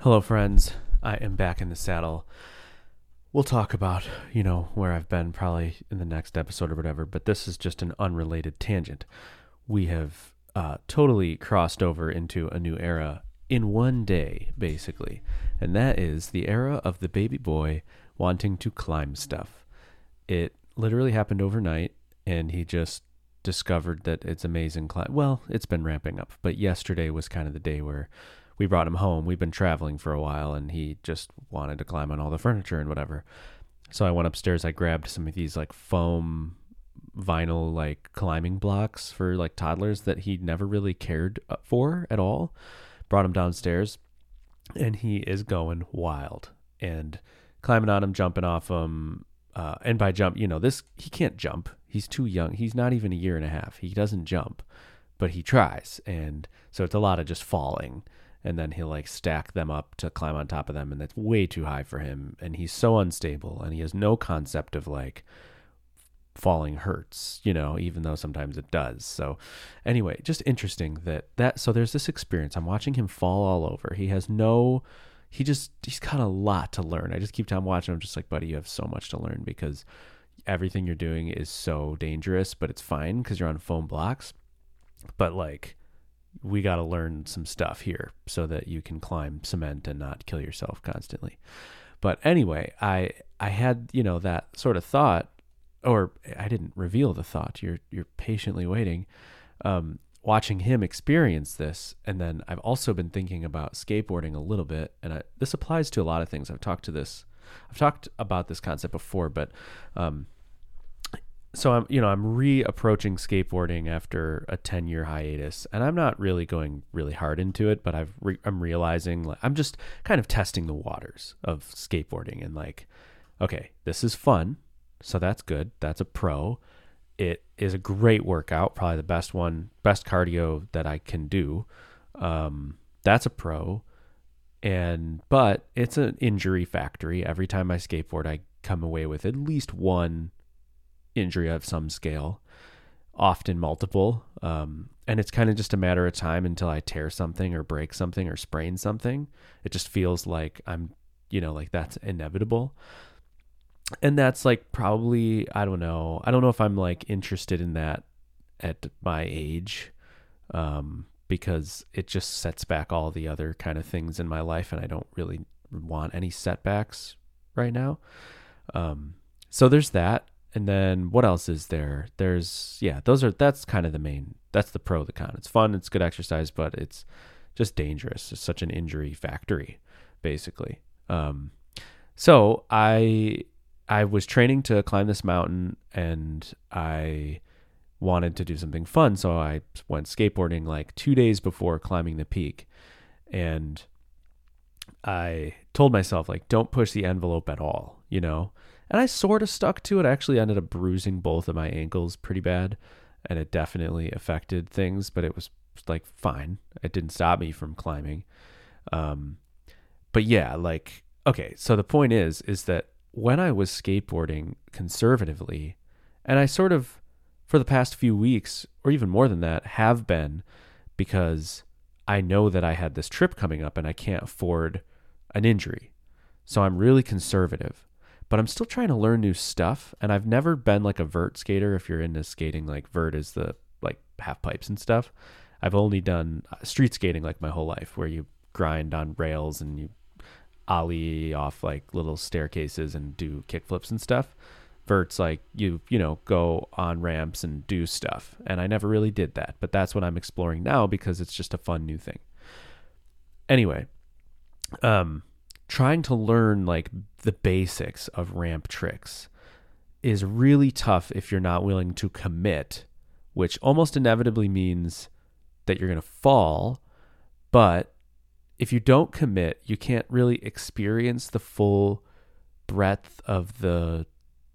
Hello, friends. I am back in the saddle. We'll talk about, you know, where I've been probably in the next episode or whatever, but this is just an unrelated tangent. We have uh, totally crossed over into a new era in one day, basically, and that is the era of the baby boy wanting to climb stuff. It literally happened overnight, and he just discovered that it's amazing climb. Well, it's been ramping up, but yesterday was kind of the day where we brought him home. We've been traveling for a while and he just wanted to climb on all the furniture and whatever. So I went upstairs, I grabbed some of these like foam vinyl like climbing blocks for like toddlers that he never really cared uh, for at all. Brought him downstairs and he is going wild and climbing on him, jumping off him. Uh, and by jump, you know, this, he can't jump. He's too young. He's not even a year and a half. He doesn't jump, but he tries. And so it's a lot of just falling and then he'll like stack them up to climb on top of them and that's way too high for him and he's so unstable and he has no concept of like falling hurts you know even though sometimes it does. So anyway just interesting that that so there's this experience. I'm watching him fall all over. He has no he just he's got a lot to learn. I just keep time watching i'm just like buddy you have so much to learn because everything you're doing is so dangerous but it's fine because you're on foam blocks. But like we got to learn some stuff here so that you can climb cement and not kill yourself constantly. But anyway, I I had, you know, that sort of thought or I didn't reveal the thought. You're you're patiently waiting um, watching him experience this and then I've also been thinking about skateboarding a little bit and I, this applies to a lot of things. I've talked to this I've talked about this concept before, but um, so I'm you know I'm reapproaching skateboarding after a 10 year hiatus and I'm not really going really hard into it but I've re- I'm realizing like I'm just kind of testing the waters of skateboarding and like okay this is fun so that's good that's a pro. It is a great workout probably the best one best cardio that I can do. Um, that's a pro and but it's an injury factory. Every time I skateboard I come away with at least one injury of some scale, often multiple. Um, and it's kind of just a matter of time until I tear something or break something or sprain something. It just feels like I'm, you know, like that's inevitable. And that's like probably, I don't know. I don't know if I'm like interested in that at my age. Um, because it just sets back all the other kind of things in my life and I don't really want any setbacks right now. Um, so there's that and then what else is there? There's yeah, those are that's kind of the main. That's the pro, the con. It's fun, it's good exercise, but it's just dangerous. It's such an injury factory, basically. Um, so I I was training to climb this mountain, and I wanted to do something fun, so I went skateboarding like two days before climbing the peak, and I told myself like, don't push the envelope at all, you know and I sort of stuck to it. I actually ended up bruising both of my ankles pretty bad, and it definitely affected things, but it was like fine. It didn't stop me from climbing. Um, but yeah, like okay, so the point is is that when I was skateboarding conservatively, and I sort of for the past few weeks or even more than that have been because I know that I had this trip coming up and I can't afford an injury. So I'm really conservative but I'm still trying to learn new stuff. And I've never been like a vert skater. If you're into skating, like vert is the like half pipes and stuff. I've only done uh, street skating like my whole life, where you grind on rails and you ollie off like little staircases and do kickflips and stuff. Vert's like you you know go on ramps and do stuff, and I never really did that. But that's what I'm exploring now because it's just a fun new thing. Anyway, um, trying to learn like the basics of ramp tricks is really tough if you're not willing to commit, which almost inevitably means that you're going to fall. But if you don't commit, you can't really experience the full breadth of the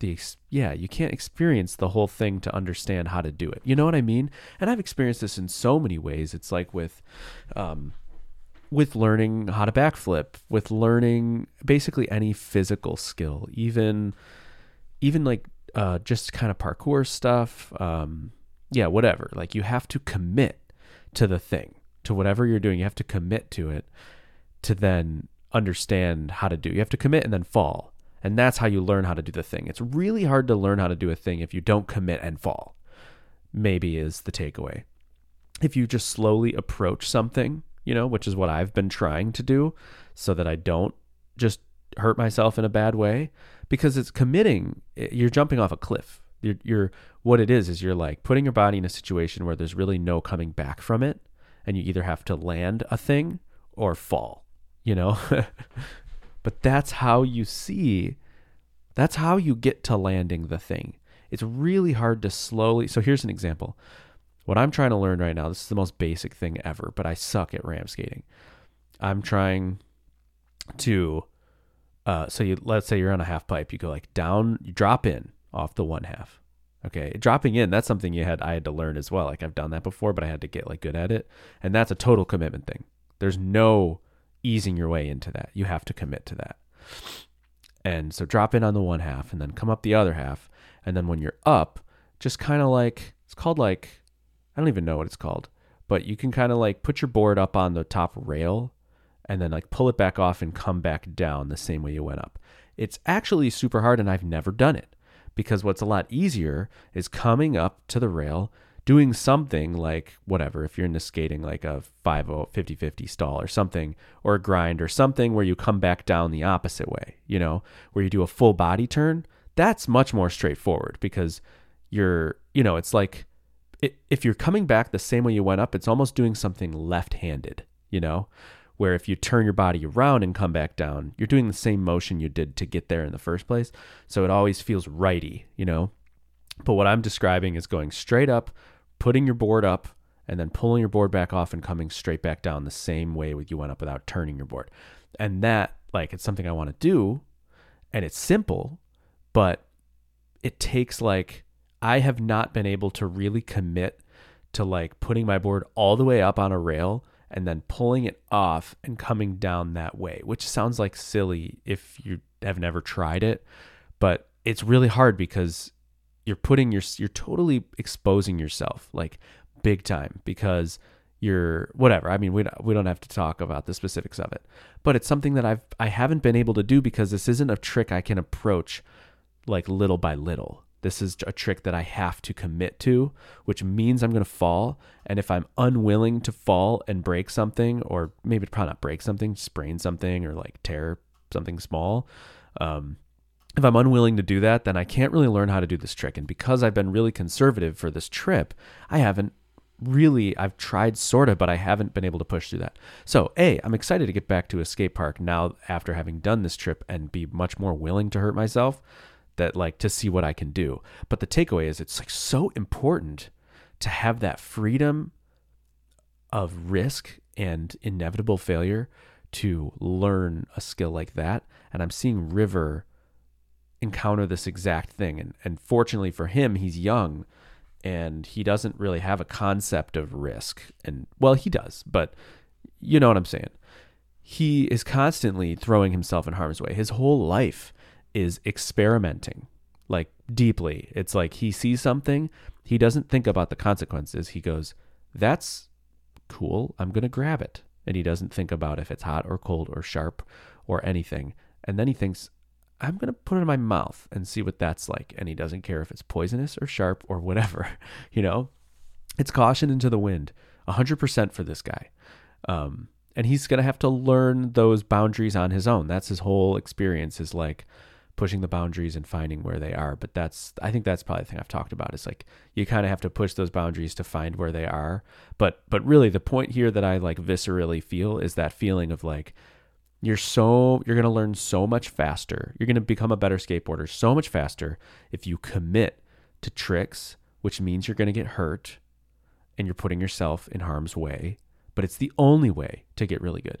the yeah, you can't experience the whole thing to understand how to do it. You know what I mean? And I've experienced this in so many ways. It's like with um with learning how to backflip, with learning basically any physical skill, even even like uh, just kind of parkour stuff. Um, yeah, whatever. Like you have to commit to the thing, to whatever you're doing. You have to commit to it to then understand how to do. You have to commit and then fall. And that's how you learn how to do the thing. It's really hard to learn how to do a thing if you don't commit and fall. Maybe is the takeaway. If you just slowly approach something, you know, which is what I've been trying to do so that I don't just hurt myself in a bad way because it's committing eh, you're jumping off a cliff. You're, you're what it is is you're like putting your body in a situation where there's really no coming back from it and you either have to land a thing or fall, you know? but that's how you see that's how you get to landing the thing. It's really hard to slowly. So here's an example. What I'm trying to learn right now, this is the most basic thing ever, but I suck at ramp skating. I'm trying to uh, so you let's say you're on a half pipe, you go like down, you drop in off the one half. Okay, dropping in that's something you had I had to learn as well. Like I've done that before, but I had to get like good at it, and that's a total commitment thing. There's no easing your way into that. You have to commit to that. And so drop in on the one half, and then come up the other half, and then when you're up, just kind of like it's called like I don't even know what it's called, but you can kind of like put your board up on the top rail and then like pull it back off and come back down the same way you went up. It's actually super hard and I've never done it because what's a lot easier is coming up to the rail, doing something like whatever, if you're into skating, like a 5 50 50 stall or something, or a grind or something where you come back down the opposite way, you know, where you do a full body turn. That's much more straightforward because you're, you know, it's like if you're coming back the same way you went up, it's almost doing something left handed, you know? where if you turn your body around and come back down, you're doing the same motion you did to get there in the first place. So it always feels righty, you know? But what I'm describing is going straight up, putting your board up, and then pulling your board back off and coming straight back down the same way you went up without turning your board. And that, like, it's something I want to do. And it's simple, but it takes, like, I have not been able to really commit to, like, putting my board all the way up on a rail and then pulling it off and coming down that way, which sounds like silly if you have never tried it, but it's really hard because you're putting your you're totally exposing yourself like big time because you're whatever. I mean, we we don't have to talk about the specifics of it, but it's something that I've I haven't been able to do because this isn't a trick I can approach like little by little. This is a trick that I have to commit to, which means I'm going to fall. And if I'm unwilling to fall and break something, or maybe probably not break something, sprain something, or like tear something small, um, if I'm unwilling to do that, then I can't really learn how to do this trick. And because I've been really conservative for this trip, I haven't really I've tried sort of, but I haven't been able to push through that. So, A, I'm excited to get back to a skate park now after having done this trip and be much more willing to hurt myself that like to see what I can do. But the takeaway is it's like so important to have that freedom of risk and inevitable failure to learn a skill like that. And I'm seeing River encounter this exact thing. And, and fortunately for him, he's young and he doesn't really have a concept of risk. And well, he does, but you know what I'm saying. He is constantly throwing himself in harm's way. His whole life is experimenting like deeply. It's like he sees something, he doesn't think about the consequences. He goes, "That's cool. I'm going to grab it." And he doesn't think about if it's hot or cold or sharp or anything. And then he thinks, "I'm going to put it in my mouth and see what that's like." And he doesn't care if it's poisonous or sharp or whatever, you know? It's caution into the wind. 100% for this guy. Um, and he's going to have to learn those boundaries on his own. That's his whole experience is like pushing the boundaries and finding where they are. But that's I think that's probably the thing I've talked about is like you kind of have to push those boundaries to find where they are. But but really the point here that I like viscerally feel is that feeling of like you're so you're going to learn so much faster. You're going to become a better skateboarder so much faster if you commit to tricks, which means you're going to get hurt and you're putting yourself in harm's way, but it's the only way to get really good.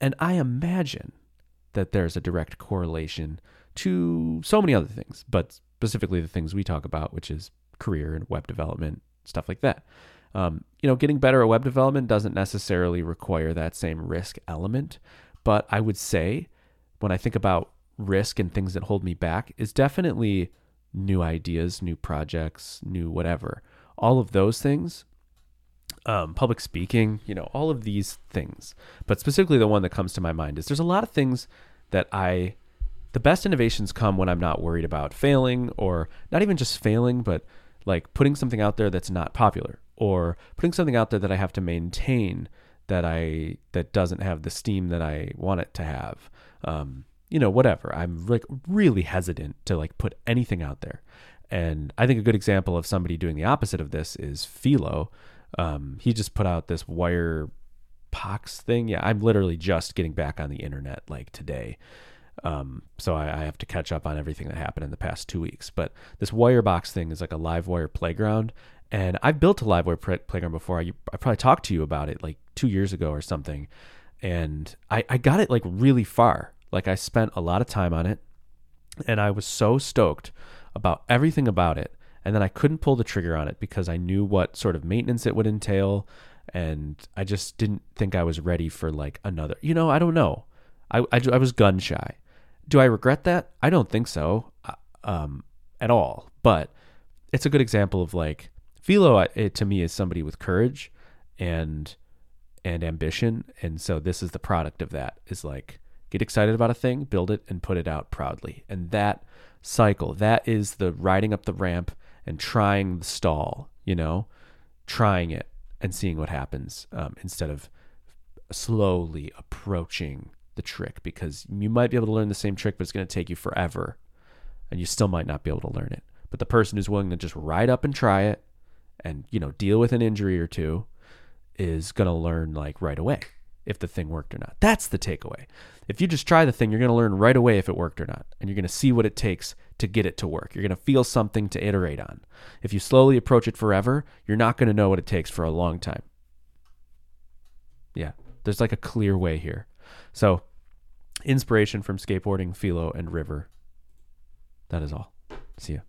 And I imagine that there's a direct correlation to so many other things, but specifically the things we talk about, which is career and web development, stuff like that. Um, you know, getting better at web development doesn't necessarily require that same risk element, but I would say when I think about risk and things that hold me back is definitely new ideas, new projects, new whatever. All of those things um, public speaking, you know, all of these things. But specifically, the one that comes to my mind is there's a lot of things that I, the best innovations come when I'm not worried about failing or not even just failing, but like putting something out there that's not popular or putting something out there that I have to maintain that I that doesn't have the steam that I want it to have. Um, you know, whatever. I'm like really hesitant to like put anything out there. And I think a good example of somebody doing the opposite of this is Philo. Um, he just put out this wire pox thing. Yeah, I'm literally just getting back on the internet like today. Um, so I, I, have to catch up on everything that happened in the past two weeks. But this Wirebox thing is like a Livewire playground, and I've built a Livewire play- playground before. I, I probably talked to you about it like two years ago or something, and I, I got it like really far. Like I spent a lot of time on it, and I was so stoked about everything about it. And then I couldn't pull the trigger on it because I knew what sort of maintenance it would entail, and I just didn't think I was ready for like another. You know, I don't know. I, I, I was gun shy. Do I regret that? I don't think so, uh, um, at all. But it's a good example of like Philo. Uh, it, to me is somebody with courage and and ambition, and so this is the product of that. Is like get excited about a thing, build it, and put it out proudly. And that cycle, that is the riding up the ramp and trying the stall. You know, trying it and seeing what happens um, instead of slowly approaching the trick because you might be able to learn the same trick, but it's going to take you forever and you still might not be able to learn it. But the person who's willing to just ride up and try it and, you know, deal with an injury or two is going to learn like right away if the thing worked or not. That's the takeaway. If you just try the thing, you're going to learn right away if it worked or not. And you're going to see what it takes to get it to work. You're going to feel something to iterate on. If you slowly approach it forever, you're not going to know what it takes for a long time. Yeah, there's like a clear way here. So, inspiration from skateboarding, Philo, and River. That is all. See ya.